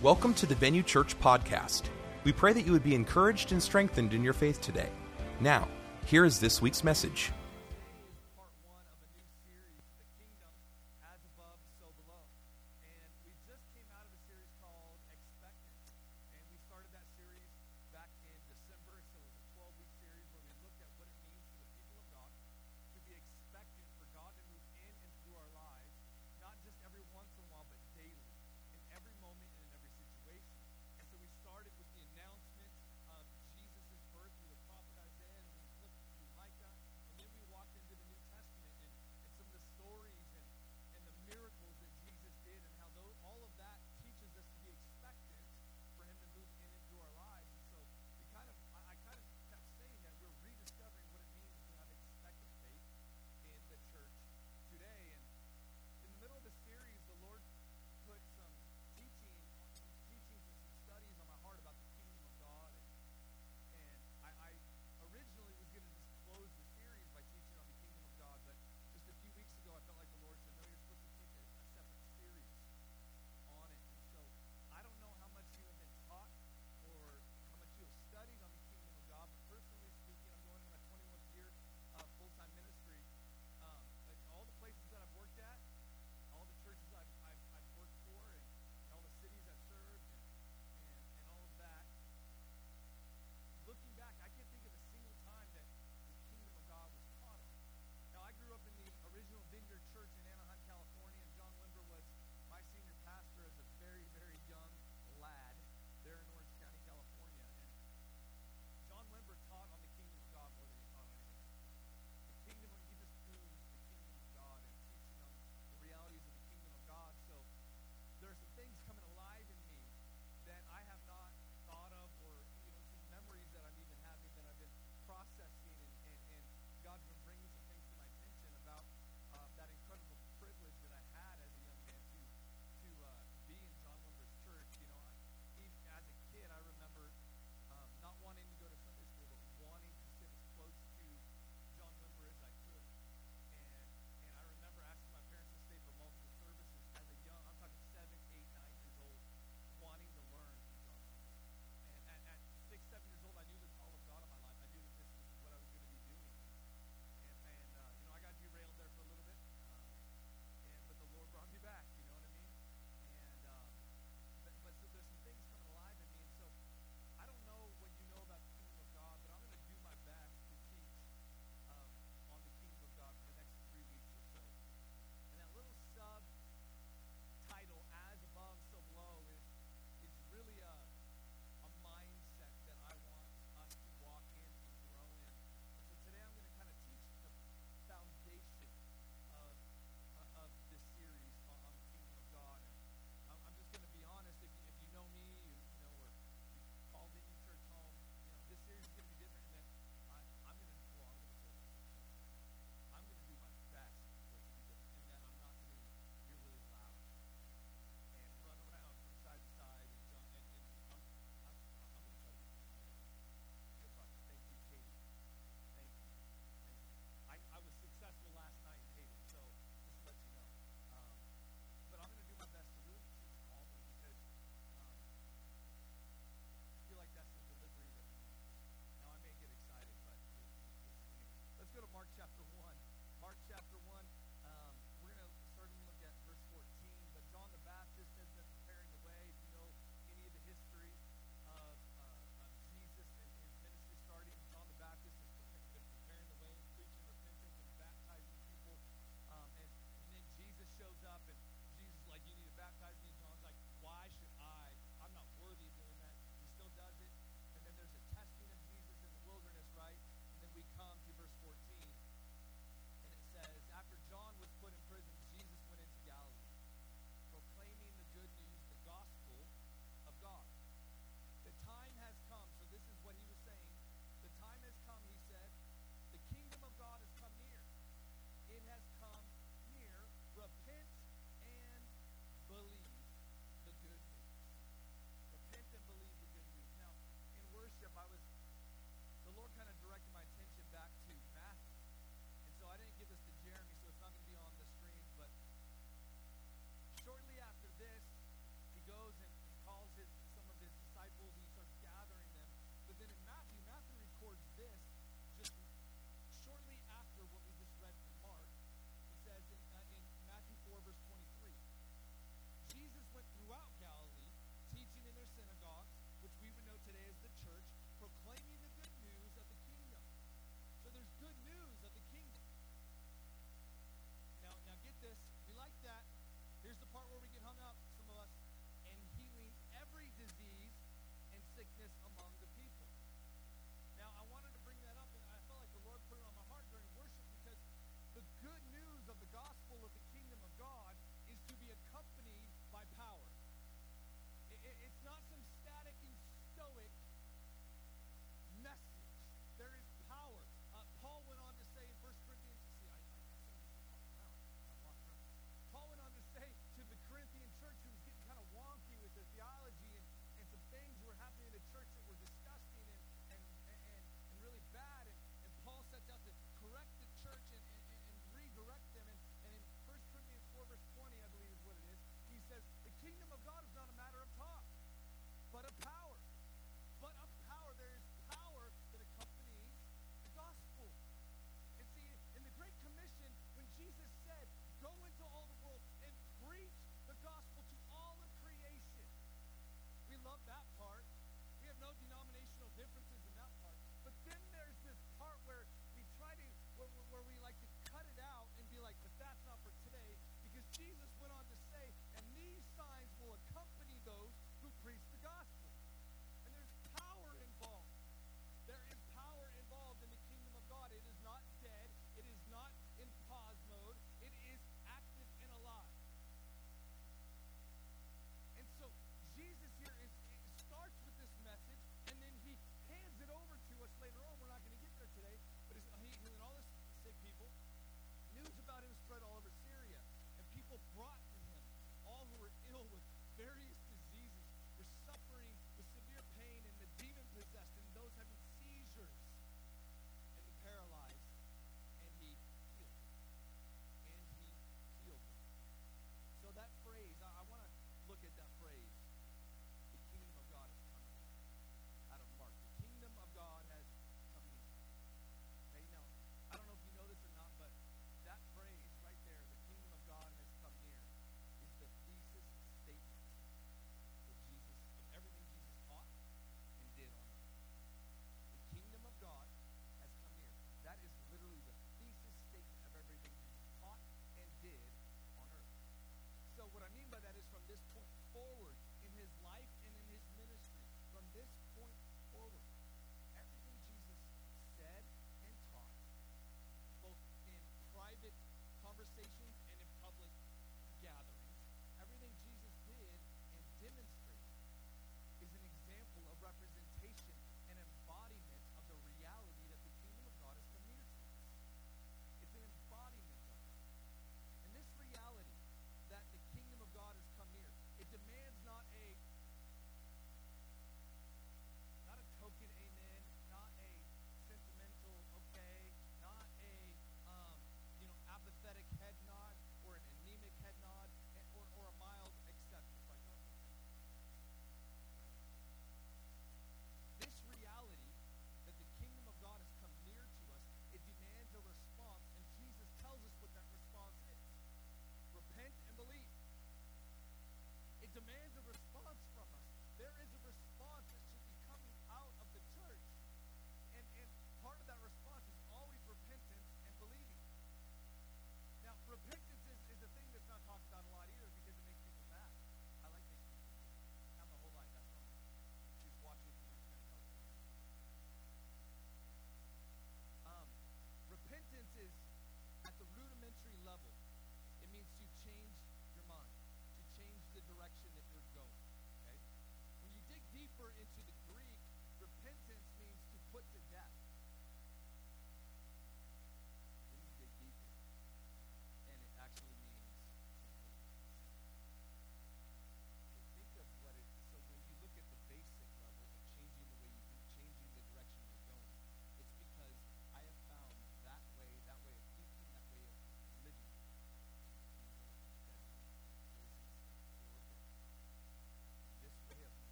Welcome to the Venue Church podcast. We pray that you would be encouraged and strengthened in your faith today. Now, here is this week's message.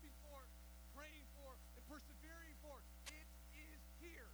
hoping for, praying for, and persevering for. It is here.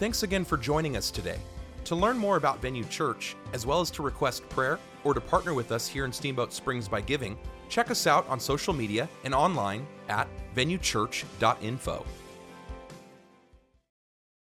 Thanks again for joining us today. To learn more about Venue Church, as well as to request prayer or to partner with us here in Steamboat Springs by giving, check us out on social media and online at venuechurch.info.